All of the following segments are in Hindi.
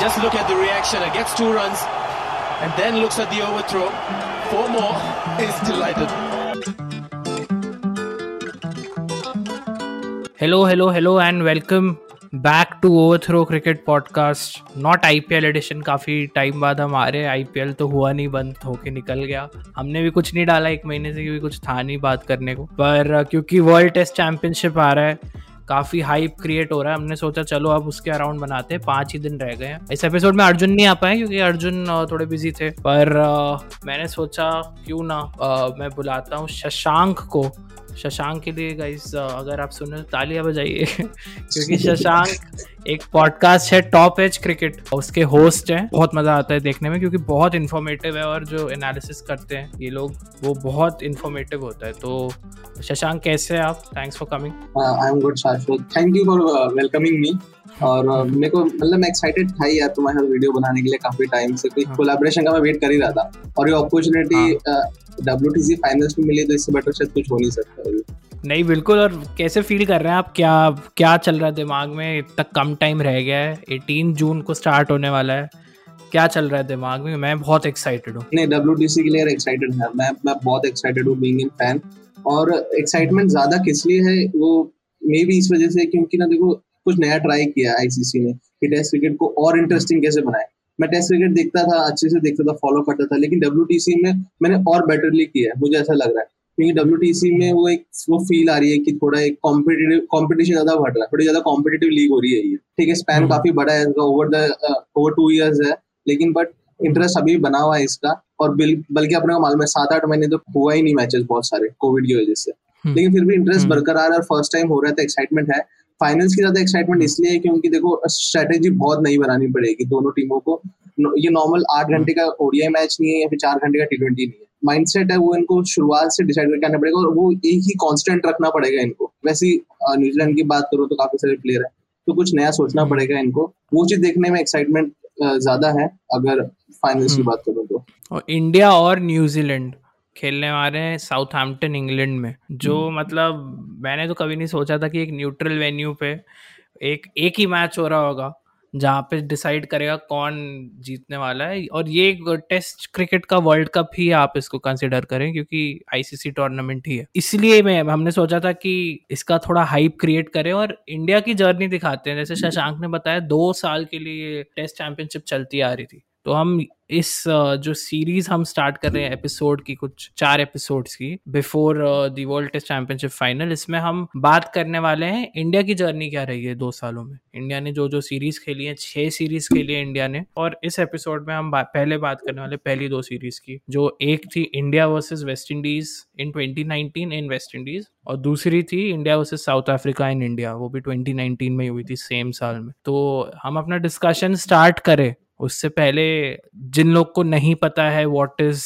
just look at the reaction. It gets two runs and then looks at the overthrow. Four more. Is delighted. Hello, hello, hello, and welcome back to Overthrow cricket podcast not IPL edition काफ़ी टाइम बाद हम आ रहे हैं आईपीएल तो हुआ नहीं बंद होके निकल गया हमने भी कुछ नहीं डाला एक महीने से क्योंकि कुछ था नहीं बात करने को पर क्योंकि वर्ल्ड टेस्ट चैंपियनशिप आ रहा है काफ़ी हाइप क्रिएट हो रहा है। हमने सोचा, चलो, अब उसके अराउंड बनाते हैं। पाँच ही दिन रह गए हैं। इस एपिसोड में अर्जुन नहीं आ पाए क्योंकि अर्जुन थोड़े बिज़ी थे। पर मैंने सोचा, क्यों ना मैं बुलाता हूँ शशांक को। शशांक के लिए गाइस अगर आप सुन रहे तालियाँ बजाइए। क्योंकि शशांक एक पॉडकास्ट है टॉप एज क्रिकेट उसके होस्ट हैं बहुत मज़ा आता है देखने में क्योंकि बहुत इन्फॉर्मेटिव है और जो एनालिसिस करते हैं ये लोग वो बहुत इन्फॉर्मेटिव होता है। तो शशांक कैसे हैं आप? Thanks for coming I am good thank you for welcoming me और uh, मेरे को मतलब मैं एक्साइटेड था यार तुम्हारे साथ वीडियो बनाने के लिए काफ़ी टाइम से। कोई कोलैबोरेशन का मैं वेट कर ही रहा था। और ये अपॉर्चुनिटी डब्ल्यूटीसी फाइनल्स में मिली तो इससे बेटर शायद कुछ हो नहीं सकता नहीं बिल्कुल और कैसे फील कर रहे हैं आप? क्या क्या चल रहा है दिमाग में? इतना कम टाइम रह गया है। 18 जून को स्टार्ट होने वाला है। क्या चल रहा है दिमाग में? मैं बहुत एक्साइटेड हूँ। नहीं डब्ल्यू के लिए एक्साइटेड है। मैं मैं बहुत एक्साइटेड हूँ बीइंग इन फ़ैन और एक्साइटमेंट ज़्यादा किस लिए है? वो मे भी इस वजह से क्योंकि ना देखो कुछ नया ट्राई किया आईसीसी ने कि टेस्ट क्रिकेट को और इंटरेस्टिंग कैसे बनाए मैं टेस्ट क्रिकेट देखता था अच्छे से देखता था फॉलो करता था लेकिन डब्ल्यूटीसी में मैंने और बेटरली किया है मुझे ऐसा लग रहा है क्योंकि डब्ल्यू में वो एक वो फील आ रही है कि थोड़ा एक कॉम्पिटेटिव कॉम्पिटिशन ज़्यादा बढ़ रहा है थोड़ी ज़्यादा कॉम्पिटेटिव लीग हो रही है ये ठीक है स्पैन हम्म। काफ़ी बड़ा है इसका over the over two years है लेकिन बट इंटरेस्ट अभी बना हुआ है इसका और बल्कि अपने को मालूम है सात आठ महीने तो हुआ ही नहीं मैचेस बहुत सारे कोविड की वजह से हम्म। लेकिन फिर भी इंटरेस्ट हम्म। बरकरार है और फ़र्स्ट टाइम हो रहा है तो एक्साइटमेंट है फाइनल्स की ज़्यादा एक्साइटमेंट इसलिए है क्योंकि देखो स्ट्रेटेजी बहुत नहीं बनानी पड़ेगी दोनों टीमों को। ये नॉर्मल आठ घंटे का ओडीआई मैच नहीं है या फिर चार घंटे का टी ट्वेंटी नहीं है। माइंडसेट है वो इनको शुरुआत से डिसाइड करके आना पड़ेगा और वो एक ही कांस्टेंट रखना पड़ेगा इनको। वैसे न्यूजीलैंड की बात करो तो काफ़ी सारे प्लेयर है तो कुछ नया सोचना हम्म। पड़ेगा इनको। वो चीज़ देखने में एक्साइटमेंट ज़्यादा है अगर फाइनल्स की हम्म। बात करूँ तो। और इंडिया और न्यूजीलैंड खेलने वाले हैं साउथ साउथहैम्पटन इंग्लैंड में जो हम्म। मतलब मैंने तो कभी नहीं सोचा था कि एक न्यूट्रल वेन्यू पे एक एक ही मैच हो रहा होगा जहाँ पे डिसाइड करेगा कौन जीतने वाला है। और ये टेस्ट क्रिकेट का वर्ल्ड कप ही आप इसको कंसिडर करें क्योंकि आईसीसी टूर्नामेंट ही है। इसलिए मैं हमने सोचा था कि इसका थोड़ा हाइप क्रिएट करें और इंडिया की जर्नी दिखाते हैं। जैसे शशांक ने बताया दो साल के लिए टेस्ट चैंपियनशिप चलती आ रही थी। तो हम इस जो सीरीज़ हम स्टार्ट कर रहे हैं एपिसोड की कुछ चार एपिसोड्स की before the world test championship final इसमें हम बात करने वाले हैं इंडिया की जर्नी क्या रही है दो सालों में। इंडिया ने जो जो सीरीज़ खेली है छह सीरीज़ खेली है इंडिया ने और इस एपिसोड में हम बा, पहले बात करने वाले पहली दो सीरीज़ की जो एक थी India versus West Indies in 2019 in West Indies और दूसरी थी India versus South Africa in India वो भी 2019 में हुई थी सेम साल में। तो हम अपना डिस्कशन स्टार्ट करें। उससे पहले जिन लोग को नहीं पता है what is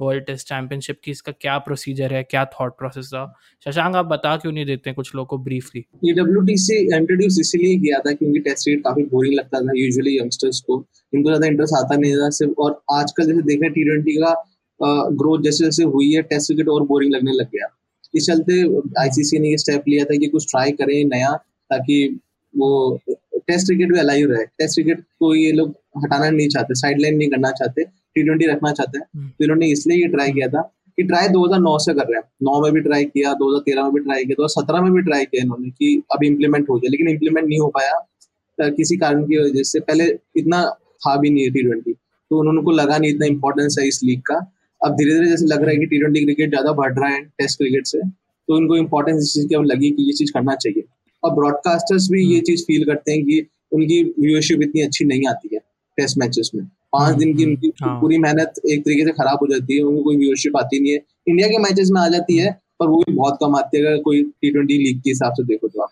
world test championship की इसका क्या प्रोसीजर है, क्या थॉट प्रोसेस था, शशांक आप बता क्यों नहीं देते कुछ लोगों को ब्रीफली ये डब्ल्यूटीसी इंट्रोड्यूस इसलिए किया था क्योंकि टेस्ट क्रिकेट काफ़ी बोरिंग लगता था यूजुअली यंगस्टर्स को। इनको ज़्यादा इंटरेस्ट आता नहीं था सिर्फ़ और आजकल जैसे देख रहे टी ट्वेंटी का ग्रोथ जैसे जैसे हुई है टेस्ट क्रिकेट और बोरिंग लगने लग गया। इस चलते आईसीसी ने ये स्टेप लिया था कि कुछ ट्राई करें नया, ताकि वो टेस्ट क्रिकेट भी अलाइव रहे। टेस्ट क्रिकेट को ये लोग हटाना नहीं चाहते साइडलाइन नहीं करना चाहते टी ट्वेंटी रखना चाहते हैं। हम्म। तो इन्होंने इसलिए ये ट्राई किया था कि ट्राई 2009 से कर रहे हैं। नौ में भी ट्राई किया 2013 में भी ट्राई किया 2017 में भी ट्राई किया इन्होंने कि अब इम्प्लीमेंट हो जाए लेकिन इम्प्लीमेंट नहीं हो पाया किसी कारण की वजह से। पहले इतना था भी नहीं टी ट्वेंटी तो उन्होंने को लगा नहीं इतना इंपॉर्टेंस है इस लीग का। अब धीरे धीरे जैसे लग रहा है कि टी ट्वेंटी क्रिकेट ज़्यादा बढ़ रहा है टेस्ट क्रिकेट से तो इनको इंपॉर्टेंस इस चीज़ की अब लगी कि ये चीज़ करना चाहिए। और ब्रॉडकास्टर्स भी ये चीज़ फील करते हैं कि उनकी व्यूअरशिप इतनी अच्छी नहीं आती है टेस्ट मैचेस में पाँच दिन की उनकी हाँ। पूरी मेहनत एक तरीके से खराब हो जाती है उनको कोई व्यूअरशिप आती नहीं है इंडिया के मैचेस में आ जाती है पर वो भी बहुत कम आती है अगर कोई टी ट्वेंटी लीग के हिसाब से देखो तो आप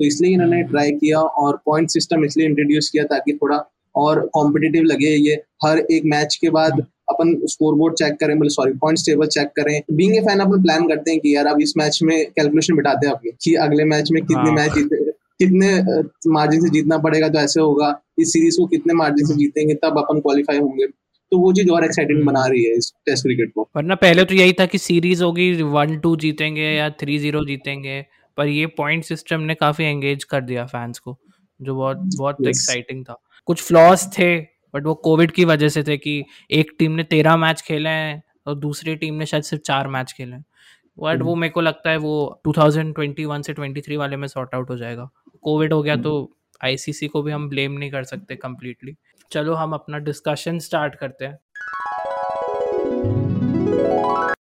तो इसलिए इन्होंने ट्राई हम्म। किया और पॉइंट सिस्टम इसलिए इंट्रोड्यूस किया ताकि थोड़ा और कॉम्पिटिटिव लगे ये हर एक मैच के बाद हम्म। अपन स्कोर बोर्ड चेक करें मतलब सॉरी पॉइंट्स टेबल चेक करें। बीइंग ए फ़ैन अपन प्लान करते हैं कि यार अब इस मैच में कैलकुलेशन बिठाते हैं अपनी कि अगले मैच में कितने मैच हाँ। जीते कितने मार्जिन से जीतना पड़ेगा तो ऐसे होगा इस सीरीज़ को कितने मार्जिन से जीतेंगे तब अपन क्वालिफाई होंगे। तो वो चीज़ और एक्साइटिंग बना रही है इस टेस्ट क्रिकेट को। वरना पहले तो यही था कि सीरीज़ होगी वन टू जीतेंगे या थ्री ज़ीरो जीतेंगे पर ये पॉइंट सिस्टम ने काफ़ी एंगेज कर दिया फैंस को जो बहुत बहुत एक्साइटिंग था। कुछ फ्लॉस थे बट वो कोविड की वजह से थे कि एक टीम ने तेरह मैच खेले हैं और दूसरी टीम ने शायद सिर्फ़ चार मैच खेले हैं। बट वो मेरे को लगता है वो 2021 से 23 वाले में सॉर्ट आउट हो जाएगा। कोविड हो गया तो आईसीसी को भी हम ब्लेम नहीं कर सकते कम्प्लीटली चलो हम अपना डिस्कशन स्टार्ट करते हैं।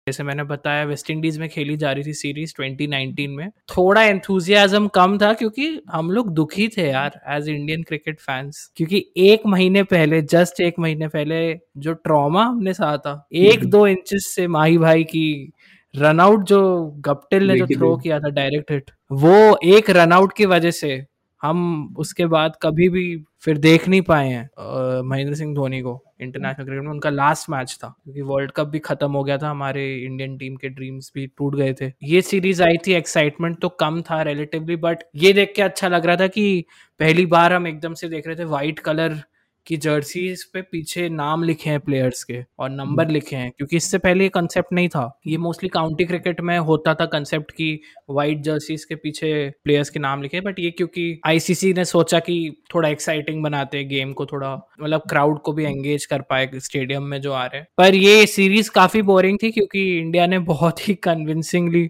जैसे मैंने बताया वेस्ट इंडीज में खेली जा रही थी सीरीज़ 2019 में। थोड़ा एंथुजियाज्म कम था क्योंकि हम लोग दुखी थे यार एज इंडियन क्रिकेट फैंस क्योंकि एक महीने पहले जस्ट एक महीने पहले जो ट्रॉमा हमने सहा था एक हम्म। दो इंचेस से माही भाई की रनआउट जो गप्टिल ने जो थ्रो किया था डायरेक्ट हिट वो एक रनआउट की वजह से हम उसके बाद कभी भी फिर देख नहीं पाए हैं महेंद्र सिंह धोनी को इंटरनेशनल क्रिकेट में। उनका लास्ट मैच था, क्योंकि वर्ल्ड कप भी खत्म हो गया था, हमारे इंडियन टीम के ड्रीम्स भी टूट गए थे। ये सीरीज़ आई थी एक्साइटमेंट तो कम था रिलेटिवली बट ये देख के अच्छा लग रहा था कि पहली बार हम एकदम से देख रहे थे व्हाइट कलर कि जर्सीज पे पीछे नाम लिखे हैं प्लेयर्स के और नंबर हम्म। लिखे हैं क्योंकि इससे पहले ये कंसेप्ट नहीं था। ये मोस्टली काउंटी क्रिकेट में होता था कंसेप्ट कि वाइट जर्सीज के पीछे प्लेयर्स के नाम लिखे बट ये क्योंकि आईसीसी ने सोचा कि थोड़ा एक्साइटिंग बनाते हैं गेम को थोड़ा मतलब क्राउड को भी एंगेज कर पाए स्टेडियम में जो आ रहे हैं। पर ये सीरीज़ काफ़ी बोरिंग थी क्योंकि इंडिया ने बहुत ही कन्विंसिंगली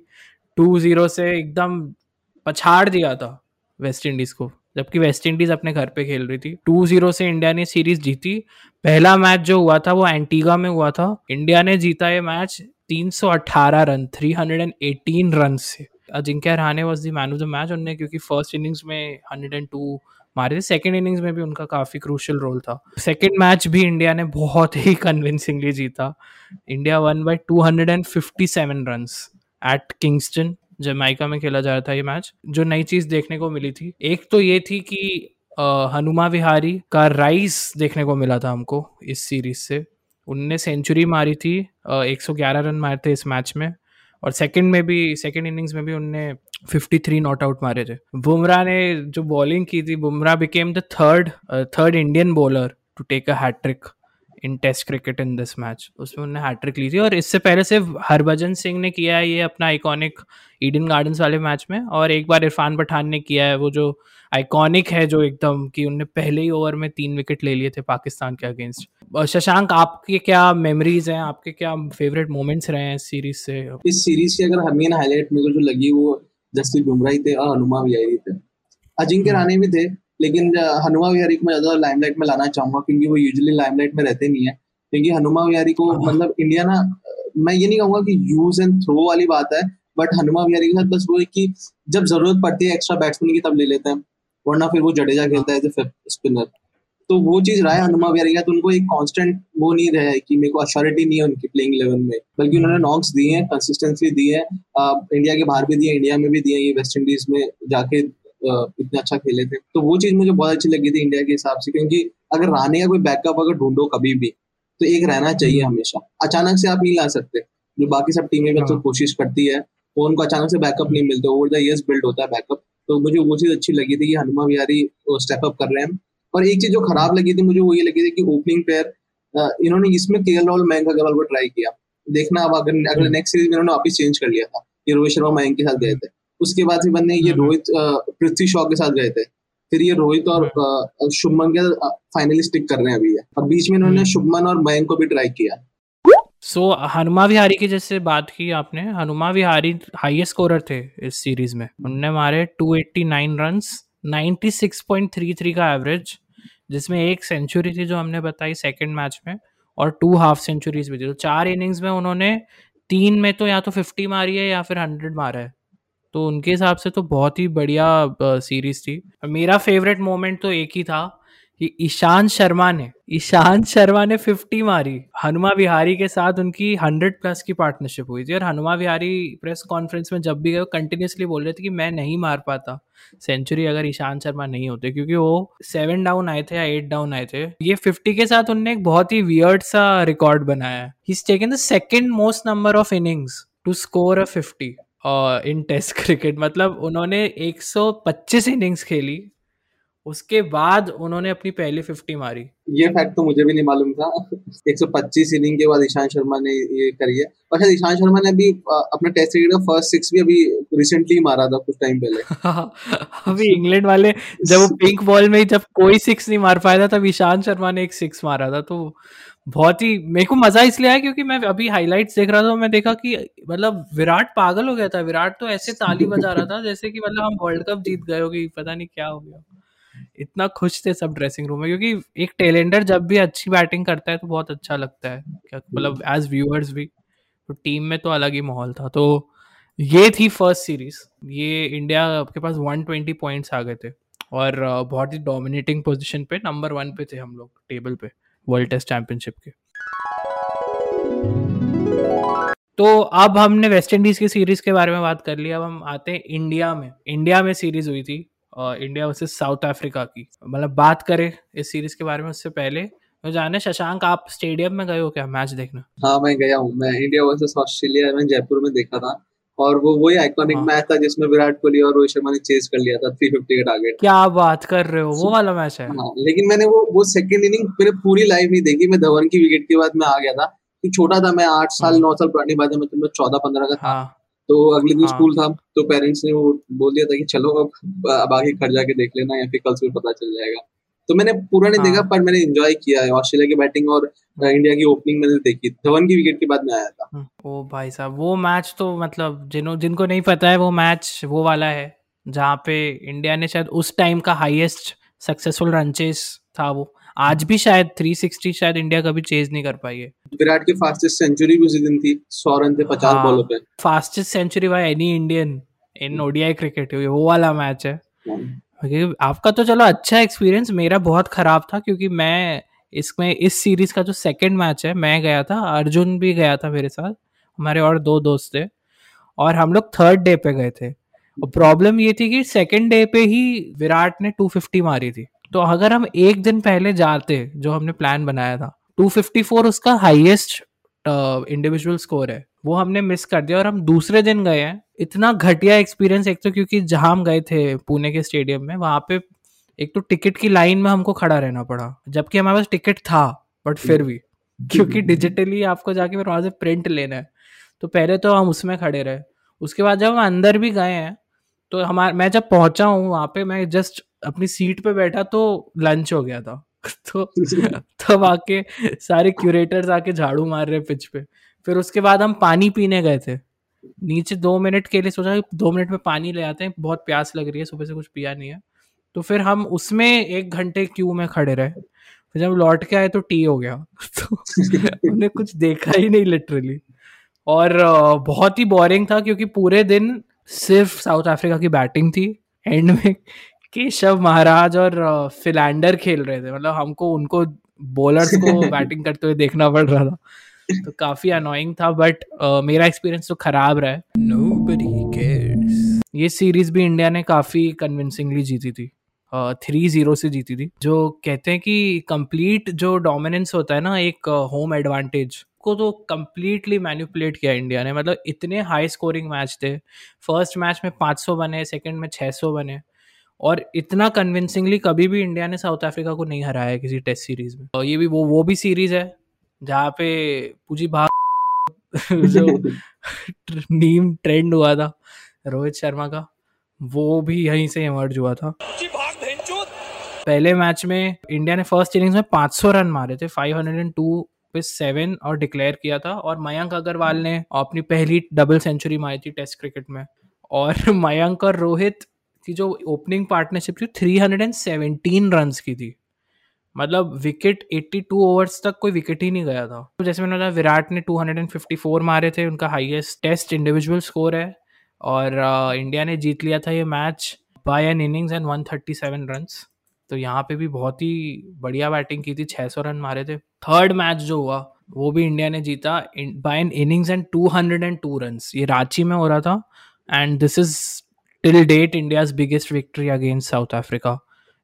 टू ज़ीरो से एकदम पछाड़ दिया था वेस्ट इंडीज को। जबकि वेस्ट इंडीज अपने घर पे खेल रही थी। टू ज़ीरो से इंडिया ने सीरीज़ जीती। पहला मैच जो हुआ था, वो एंटीगा में हुआ था। इंडिया ने जीता ये मैच 318 रन 318 रन से। Ajinkya Rahane was the man of the match उनने, क्योंकि फ़र्स्ट इनिंग्स में 102 मारे थे। सेकेंड इनिंग्स में भी उनका काफ़ी क्रूशल रोल था। सेकेंड मैच भी इंडिया ने बहुत ही कन्विंसिंगली जीता। India one by two hundred and fifty seven run at Kingston Jamaica में खेला जा रहा था ये मैच, जो नई चीज़ देखने को मिली थी। एक तो ये थी कि हनुमा विहारी का राइस देखने को मिला था हमको इस सीरीज़ से। उनने सेंचुरी मारी थी एक सौ ग्यारह रन मारे थे इस मैच में और सेकंड में भी, सेकंड इनिंग्स में भी उनने 53 नॉट आउट मारे थे। बुमराह ने जो बॉलिंग की थी, Bumrah became the third third Indian bowler to take a hattrick in test cricket in this match उसमें उन्होंने हैट्रिक ली थी और इससे पहले सिर्फ़ हरभजन सिंह ने किया है ये अपना आइकॉनिक ईडन गार्डन्स वाले मैच में और एक बार इरफान पठान ने किया है वो जो आइकॉनिक है जो एकदम कि उनने पहले ही ओवर में तीन विकेट ले लिए थे पाकिस्तान के अगेंस्ट शशांक, आपके क्या मेमोरीज हैं? आपके क्या फेवरेट मोमेंट्स रहे हैं इस सीरीज़ से? इस सीरीज़ की अगर मेन हाईलाइट मेरे को जो लगी वो जसप्रीत बुमराह थे और हनुमा विहारी थे। अजिंक्य राणे भी थे। लेकिन हनुमा विहारी को मैं ज़्यादा लाइमलाइट में लाना चाहूँगा क्योंकि वो यूजुअली लाइमलाइट में रहते नहीं है क्योंकि हनुमा विहारी को हाँ। मतलब इंडिया ना मैं ये नहीं कहूँगा कि यूज़ एंड थ्रो वाली बात है बट हनुमा विहारी के साथ बस वो है कि जब ज़रूरत पड़ती है एक्स्ट्रा बैट्समैन की तब ले लेते हैं वरना फिर वो जडेजा खेलता है स्पिनर तो वो चीज़ रहा है हनुमा विहारी का तो उनको एक कांस्टेंट वो नहीं रहा है कि मेरे को अश्योरिटी नहीं है उनकी प्लेइंग इलेवन में बल्कि उन्होंने नॉक्स दिए हैं कंसिस्टेंसी दी है इंडिया के बाहर भी दिए इंडिया में भी दिए ये वेस्ट इंडीज में जाके इतना अच्छा खेले थे। तो वो चीज़ मुझे बहुत अच्छी लगी थी इंडिया के हिसाब से क्योंकि अगर रहने का कोई बैकअप अगर ढूंढो कभी भी तो एक रहना चाहिए हमेशा। अचानक से आप नहीं ला सकते जो बाकी सब टीमें भी हाँ। कोशिश करती है वो उनको अचानक से बैकअप नहीं मिलते ओवर द ईयर्स बिल्ड होता है बैकअप तो मुझे वो चीज़ अच्छी लगी थी कि हनुमा विहारी स्टेप अप कर रहे हैं। और एक चीज़ जो खराब लगी थी मुझे वो ये लगी थी कि ओपनिंग पेयर इन्होंने इसमें के एल मयंक अग्रवाल को ट्राई किया। देखना अब अगर अगले नेक्स्ट सीरीज़ में इन्होंने वापिस चेंज कर लिया था कि रोहित शर्मा मयंक के साथ गए थे। उसके बाद फिर बनने ये हम्म। रोहित पृथ्वी शॉ के साथ गए थे फिर ये रोहित और हम्म। शुभमन के फाइनली स्टिक कर रहे हैं अभी अब बीच में इन्होंने हम्म। शुभमन और मयंक को भी ट्राई किया सो so, हनुमा विहारी की जैसे बात की आपने हनुमा विहारी हाईएस्ट स्कोरर थे इस सीरीज़ में उनने मारे 289 रन्स 96.33 का एवरेज जिसमें एक सेंचुरी थी जो हमने बताई सेकंड मैच में और टू हाफ़ सेंचुरीज भी थी तो चार इनिंग्स में उन्होंने तीन में तो या तो 50 मारी है या फिर 100 मारा है तो उनके हिसाब से तो बहुत ही बढ़िया सीरीज़ थी। मेरा फेवरेट मोमेंट तो एक ही था कि ईशांत शर्मा ने ईशांत शर्मा ने 50 मारी। हनुमा विहारी के साथ उनकी 100 प्लस की पार्टनरशिप हुई थी और हनुमा विहारी प्रेस कॉन्फ्रेंस में जब भी गए कंटिन्यूसली बोल रहे थे कि मैं नहीं मार पाता। सेंचुरी अगर ईशांत शर्मा नहीं होते, क्योंकि वो सेवन डाउन आए थे या एट डाउन आए थे, ये फिफ्टी के साथ उनने एक बहुत ही वियर्ड सा रिकॉर्ड बनाया है। He taken the second most number of innings to score a fifty in test cricket मतलब उन्होंने 125 इनिंग्स खेली उसके बाद उन्होंने अपनी पहली फिफ्टी मारी। ये फैक्ट तो मुझे भी नहीं मालूम था। 125 इनिंग के बाद ईशांत शर्मा ने ये करी है। और शायद ईशांत शर्मा ने अभी अपने टेस्ट क्रिकेट का फ़र्स्ट सिक्स भी अभी रिसेंटली मारा था कुछ टाइम पहले। अभी इंग्लैंड वाले जब वो पिंक बॉल में जब कोई सिक्स नहीं मार पाया था तब ईशांत शर्मा ने एक सिक्स मारा था। तो बहुत ही मेरे को मज़ा इसलिए आया क्योंकि मैं अभी हाइलाइट्स देख रहा था मैं देखा कि मतलब विराट पागल हो गया था। विराट तो ऐसे ताली बजा रहा था जैसे कि मतलब हम वर्ल्ड कप जीत गए हो कि पता नहीं क्या हो गया। इतना खुश थे सब ड्रेसिंग रूम में क्योंकि एक टेलेंडर जब भी अच्छी बैटिंग करता है तो बहुत अच्छा लगता है। मतलब एज व्यूअर्स भी तो टीम में तो अलग ही माहौल था। तो ये थी फ़र्स्ट सीरीज़ ये इंडिया के पास 120 पॉइंट्स आ गए थे। और बहुत ही डोमिनेटिंग पोजीशन पे नंबर वन पे थे हम लोग टेबल पे वर्ल्ड टेस्ट चैंपियनशिप के। तो अब हमने वेस्ट इंडीज की सीरीज़ के बारे में बात कर ली। अब हम आते हैं इंडिया में। इंडिया में सीरीज़ हुई थी। इंडिया वर्सेस साउथ अफ्रीका की। मतलब बात करें इस सीरीज़ के बारे में उससे पहले मैं जाने शशांक आप स्टेडियम में गए हो क्या मैच देखना? हाँ मैं गया हूँ। मैं इंडिया वर्सेस ऑस्ट्रेलिया में जयपुर में देखा था। और वो वही आइकॉनिक हाँ. मैच था जिसमें विराट कोहली और रोहित शर्मा ने चेस कर लिया था 350 का टारगेट क्या बात कर रहे हो? वो वाला मैच है। हाँ, लेकिन मैंने वो वो सेकंड इनिंग मैंने पूरी लाइव नहीं देखी। मैं धवन की विकेट के बाद मैं आ गया था। छोटा था मैं आठ साल हाँ। नौ साल पुरानी बात है मतलब चौदह पंद्रह का था। हाँ। तो अगले दिन स्कूल था तो पेरेंट्स ने वो बोल दिया था कि चलो अब अब आगे घर जाके देख लेना या फिर कल से पता चल जाएगा। तो मैंने पूरा नहीं हाँ. देखा पर मैंने एंजॉय किया है। ऑस्ट्रेलिया की बैटिंग और इंडिया की ओपनिंग मैंने देखी। धवन की विकेट के बाद में आया था। ओ भाई साहब वो मैच तो मतलब जिनो जिनको नहीं पता है वो मैच वो वाला है जहाँ पे इंडिया ने शायद उस टाइम का हाईएस्ट सक्सेसफुल रन चेस था वो। आज भी शायद 360 शायद इंडिया कभी चेज नहीं कर पाई है। विराट की फास्टेस्ट सेंचुरी भी उसी दिन थी 100 रन थे 50 हाँ, बॉलों पे। Fastest century by any Indian in ODI cricket वो वाला मैच है। हाँ। आपका तो चलो अच्छा एक्सपीरियंस मेरा बहुत खराब था क्योंकि मैं इसमें इस सीरीज़ का जो सेकंड मैच है मैं गया था अर्जुन भी गया था मेरे साथ हमारे और दो दोस्त थे और हम लोग थर्ड डे पे गए थे। और प्रॉब्लम ये थी कि सेकंड डे पे ही विराट ने 250 मारी थी। तो अगर हम एक दिन पहले जाते, जो हमने प्लान बनाया था 254 उसका हाईएस्ट इंडिविजुअल स्कोर है, वो हमने मिस कर दिया और हम दूसरे दिन गए हैं। इतना घटिया एक्सपीरियंस एक तो क्योंकि जहाँ हम गए थे पुणे के स्टेडियम में, वहाँ पे एक तो टिकट की लाइन में हमको खड़ा रहना पड़ा, जबकि हमारे पास टिकट था बट फिर भी, क्योंकि डिजिटली आपको जाके फिर वहाँ से प्रिंट लेना है। तो पहले तो हम उसमें खड़े रहे, उसके बाद जब हम अंदर भी गए हैं तो हमारे मैं जब पहुँचा हूँ वहाँ पे मैं जस्ट अपनी सीट पे बैठा तो लंच हो गया था। तो तब आके सारे क्यूरेटर्स आके झाड़ू मार रहे पिच पे। फिर उसके बाद हम पानी पीने गए थे। नीचे दो मिनट के लिए सोचा दो मिनट में पानी ले आते हैं बहुत प्यास लग रही है सुबह से कुछ पिया नहीं है। तो फिर हम उसमें एक घंटे क्यू में खड़े रहे। फिर जब लौट के आए तो टी हो गया। तो हमने कुछ देखा ही नहीं लिटरली और बहुत ही बोरिंग था क्योंकि पूरे दिन सिर्फ़ साउथ अफ्रीका की बैटिंग थी एंड में केशव महाराज और फिलैंडर खेल रहे थे। मतलब हमको उनको बॉलर्स को बैटिंग करते हुए देखना पड़ रहा था। तो काफ़ी अनोइंग था बट uh, मेरा एक्सपीरियंस तो खराब रहा है। ये सीरीज़ भी इंडिया ने काफ़ी कन्विंसिंगली जीती थी। थ्री uh, ज़ीरो से जीती थी। जो कहते हैं कि कंप्लीट जो डोमिनेंस होता है ना एक होम uh, एडवांटेज को तो कम्प्लीटली मैनिपुलेट किया इंडिया ने। मतलब इतने हाई स्कोरिंग मैच थे। फ़र्स्ट मैच में 500 बने सेकंड में 600 बने। और इतना कन्विंसिंगली कभी भी इंडिया ने साउथ अफ्रीका को नहीं हराया किसी टेस्ट सीरीज़ में। और ये भी वो वो भी सीरीज़ है जहाँ पे पूजी भाग जो नीम ट्रेंड हुआ था रोहित शर्मा का वो भी यहीं से इमर्ज हुआ था। पहले मैच में इंडिया ने फ़र्स्ट इनिंग्स में 500 रन मारे थे 502 पे सेवन और डिक्लेयर किया था और मयंक अग्रवाल ने अपनी पहली डबल सेंचुरी मारी थी टेस्ट क्रिकेट में। और मयंक और रोहित की जो ओपनिंग पार्टनरशिप थी 317 रन्स की थी। मतलब विकेट 82 ओवर्स तक कोई विकेट ही नहीं गया था। तो जैसे मैंने बताया, विराट ने 254 मारे थे, उनका हाईएस्ट टेस्ट इंडिविजुअल स्कोर है। और इंडिया ने जीत लिया था ये match by an innings and 137 runs तो यहाँ पे भी बहुत ही बढ़िया बैटिंग की थी 600 रन मारे थे। थर्ड मैच जो हुआ, वो भी इंडिया ने जीता by an innings and 202 run ये रांची में हो रहा था and this is till date India's biggest victory against South Africa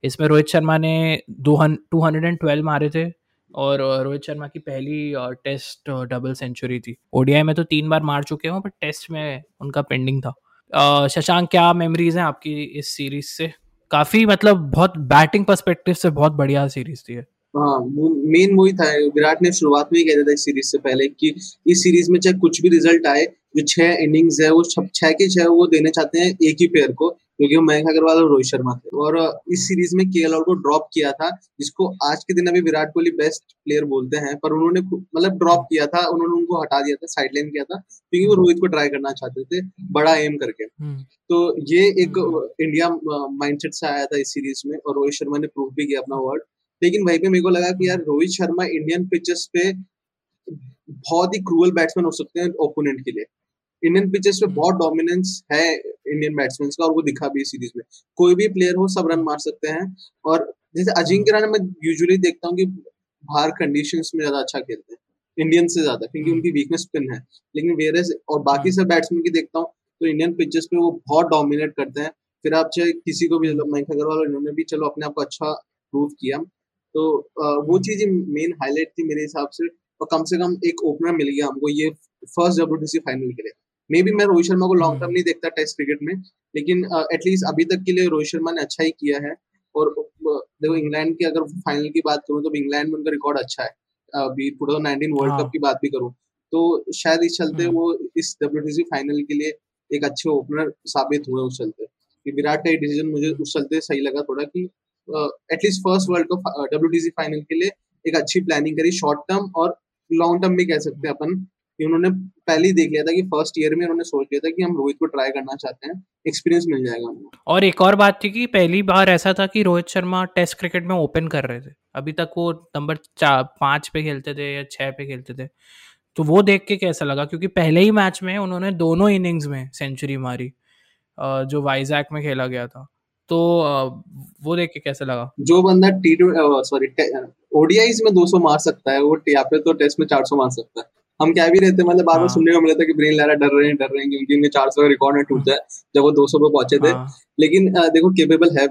इसमें रोहित शर्मा ने टू हंड्रेड एंड ट्वेल्व मारे थे, और रोहित शर्मा की पहली टेस्ट डबल सेंचुरी थी। ओडीआई में तो तीन बार मार चुके हैं बट टेस्ट में उनका पेंडिंग था। शशांक, क्या मेमोरीज हैं आपकी इस सीरीज़ से? काफ़ी मतलब बहुत बैटिंग पर्सपेक्टिव से बहुत बढ़िया सीरीज़ थी हाँ मेन वही था विराट ने शुरुआत में ही कह दिया था इस सीरीज़ से पहले कि इस सीरीज़ में चाहे कुछ भी रिज़ल्ट आए, जो छह इनिंग्स है, वो छह के छह वो देने चाहते हैं एक ही प्लेयर को। क्योंकि वो मयंक अग्रवाल और रोहित शर्मा थे। और इस सीरीज़ में के को ड्रॉप किया था जिसको आज के दिन अभी विराट कोहली बेस्ट प्लेयर बोलते हैं पर उन्होंने मतलब ड्रॉप किया था उन्होंने उनको हटा दिया था साइडलाइन किया था क्योंकि वो रोहित को ट्राई करना चाहते थे बड़ा एम करके। हम्म। तो ये एक इंडिया माइंडसेट से आया था इस सीरीज़ में और रोहित शर्मा ने प्रूव भी किया अपना वर्ड लेकिन वहीं पे मेरे को लगा कि यार रोहित शर्मा इंडियन पिचेस पे बहुत ही क्रूअल बैट्समैन हो सकते हैं ओपोनेंट के लिए। इंडियन पिचेस पे बहुत डोमिनेंस है इंडियन बैट्समैन का और वो दिखा भी सीरीज़ में। कोई भी प्लेयर हो सब रन मार सकते हैं। और जैसे अजिंक्य राणा मैं यूजुअली देखता हूँ कि बाहर कंडीशन में ज़्यादा अच्छा खेलते हैं। इंडियन से ज़्यादा क्योंकि उनकी वीकनेस स्पिन है। लेकिन वेरेस और बाकी सब बैट्समैन की देखता हूँ तो इंडियन पिचेस पे वो बहुत डोमिनेट करते हैं। फिर आप चाहे किसी को भी मयंक अग्रवाल इन्होंने भी चलो अपने आप को अच्छा प्रूव किया। तो वो चीज़ मेन हाईलाइट थी मेरे हिसाब से। और कम से कम एक ओपनर मिल गया हमको ये फ़र्स्ट डब्ल्यू फाइनल के लिए। मे बी मैं रोहित शर्मा को लॉन्ग टर्म नहीं देखता टेस्ट क्रिकेट में लेकिन एटलीस्ट uh, अभी तक के लिए रोहित शर्मा ने अच्छा ही किया है। और देखो इंग्लैंड की अगर फाइनल की बात करूँ तो इंग्लैंड में उनका रिकॉर्ड अच्छा है। अभी two thousand nineteen world cup की बात भी करूँ तो शायद इस चलते हम्म। वो इस डब्ल्यू फाइनल के लिए एक अच्छे ओपनर साबित हुए उस चलते। कि विराट का ये डिसीज़न मुझे उस चलते सही लगा थोड़ा कि at least first world cup W final के लिए एक अच्छी प्लानिंग करी शॉर्ट टर्म और लॉन्ग टर्म भी कह सकते हैं अपन। कि उन्होंने पहले ही देख लिया था कि फ़र्स्ट ईयर में उन्होंने सोच लिया था कि हम रोहित को ट्राई करना चाहते हैं। एक्सपीरियंस मिल जाएगा हमको और एक और बात थी कि पहली बार ऐसा था कि रोहित शर्मा टेस्ट क्रिकेट में ओपन कर रहे थे। अभी तक वो नंबर चार पाँच पे खेलते थे या छः पे खेलते थे। तो वो देख के कैसा लगा? क्योंकि पहले ही मैच में उन्होंने दोनों इनिंग्स में सेंचुरी मारी जो वाइजैक में खेला गया था। तो वो देख के कैसा लगा? जो बंदा टी सॉरी ओडीआईज में 200 मार सकता है वो यहाँ पे तो टेस्ट में 400 मार सकता है। हम क्या भी रहते मतलब बार बार हाँ। सुनने को मिला था कि ब्रेन लारा डर रहे हैं डर रहे हैं क्योंकि उनके चार सौ का रिकॉर्ड टूट जाए जब वो दो सौ पे पहुँचे थे। हाँ। लेकिन देखो केपेबल है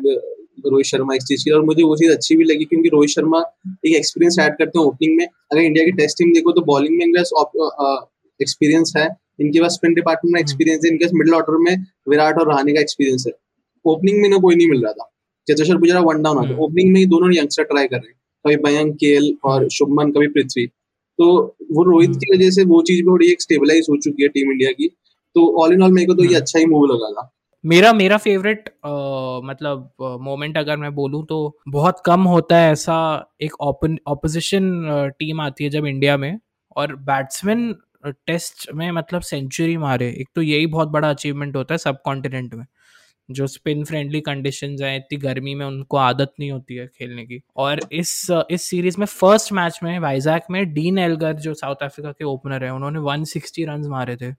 रोहित शर्मा इस चीज़ की और मुझे वो चीज़ अच्छी भी लगी क्योंकि रोहित शर्मा एक एक्सपीरियंस ऐड करते हैं ओपनिंग में। अगर इंडिया की टेस्ट टीम देखो तो बॉलिंग में इनका एक्सपीरियंस है। इनके पास स्पिन डिपार्टमेंट में एक्सपीरियंस है इनके पास मिडिल ऑर्डर में विराट और रहाने का एक्सपीरियंस है। ओपनिंग में इन्हें कोई नहीं मिल रहा था। चेतेश्वर पुजारा वन डाउन आता ओपनिंग में ही दोनों यंगस्टर ट्राई कर रहे हैं। कभी मयंक केल और शुभमन कभी पृथ्वी। तो वो रोहित हम्म। की वजह से वो चीज़ भी थोड़ी एक स्टेबलाइज हो चुकी है टीम इंडिया की तो ऑल इन ऑल मेरे को तो ये हम्म। अच्छा ही मूव लगा था मेरा मेरा फेवरेट मतलब मोमेंट अगर मैं बोलूँ तो बहुत कम होता है ऐसा एक ऑपोजिशन टीम आती है जब इंडिया में और बैट्समैन टेस्ट में मतलब सेंचुरी मारे एक तो यही बहुत बड़ा अचीवमेंट होता है सब कॉन्टिनेंट में जो स्पिन फ्रेंडली कंडीशंस हैं, इतनी गर्मी में उनको आदत नहीं होती है खेलने की। और इस इस सीरीज़ में फ़र्स्ट मैच में वाइजैक में डीन एलगर जो साउथ अफ्रीका के ओपनर है, उन्होंने 160 रन मारे थे।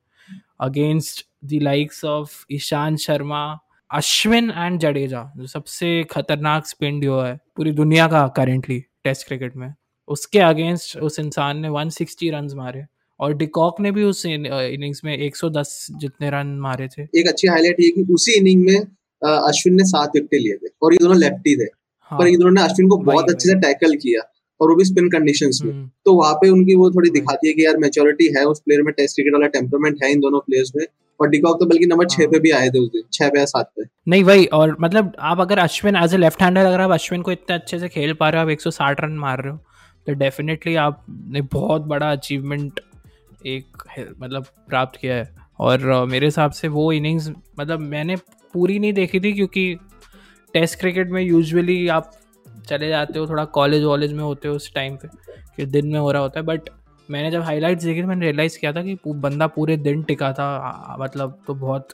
Against the likes of Ishant Sharma Ashwin and Jadeja जो सबसे खतरनाक स्पिन ड्यो है पूरी दुनिया का करेंटली टेस्ट क्रिकेट में। उसके अगेंस्ट उस इंसान ने 160 रन मारे। और डिकॉक ने भी उस इनिंग्स में 110 जितने रन मारे थे। एक अच्छी हाईलाइट ये कि उसी इनिंग में अश्विन ने सात विकेट लिए थे और ये दोनों लेफ्टी थे। हाँ, पर ये दोनों ने अश्विन को बहुत अच्छे से टैकल किया और वो भी स्पिन कंडीशंस में। हम्म। तो वहाँ पे उनकी वो थोड़ी दिखाती है कि यार मेच्योरिटी है उस प्लेयर में टेस्ट क्रिकेट वाला टेम्परमेंट है इन दोनों प्लेयर्स में। और डिकॉक तो बल्कि नंबर छह हाँ। पे भी आए थे उस दिन छह पे या सात पे। नहीं वही और मतलब आप अगर Ashwin as a left hander अगर आप अश्विन को इतने अच्छे से खेल पा रहे हो आप 160 रन मार रहे हो तो डेफिनेटली आपने बहुत बड़ा अचीवमेंट एक मतलब प्राप्त किया है। और मेरे हिसाब से वो इनिंग्स मतलब मैंने पूरी नहीं देखी थी क्योंकि टेस्ट क्रिकेट में यूजुअली आप चले जाते हो, थोड़ा कॉलेज वॉलेज में होते हो उस टाइम पे, कि दिन में हो रहा होता है। बट मैंने जब हाईलाइट्स देखी तो मैंने रियलाइज़ किया था कि बंदा पूरे दिन टिका था मतलब तो बहुत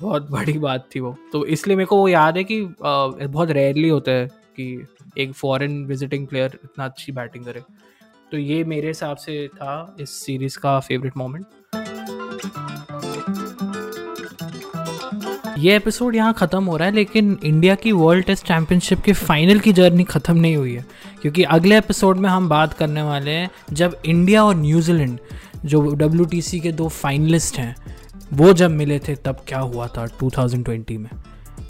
बहुत बड़ी बात थी वो। तो इसलिए मेरे को वो याद है कि बहुत रेयरली होता है कि एक फॉरेन विजिटिंग प्लेयर इतना अच्छी बैटिंग करे। तो ये मेरे हिसाब से था इस सीरीज़ का फेवरेट मोमेंट ये एपिसोड यहाँ ख़त्म हो रहा है, लेकिन इंडिया की वर्ल्ड टेस्ट चैंपियनशिप के फाइनल की जर्नी ख़त्म नहीं हुई है। क्योंकि अगले एपिसोड में हम बात करने वाले हैं जब इंडिया और न्यूजीलैंड जो डब्ल्यू के दो फाइनलिस्ट हैं, वो जब मिले थे, तब क्या हुआ था 2020 में?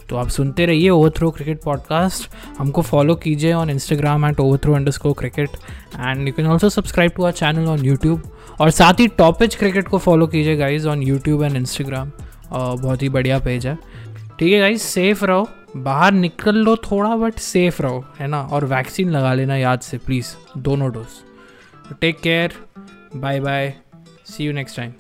तो आप सुनते रहिए ओवर थ्रो क्रिकेट पॉडकास्ट हमको फॉलो कीजिए on Instagram at Overthrow underscore cricket and you can also subscribe to our channel on YouTube और साथ ही टॉपिच क्रिकेट को फॉलो कीजिए guys on YouTube and Instagram बहुत ही बढ़िया पेज है। ठीक है गाइज़ सेफ़ रहो। बाहर निकल लो थोड़ा बट सेफ़ रहो, है ना? और वैक्सीन लगा लेना याद से प्लीज़ दोनों dose take care bye bye see you next time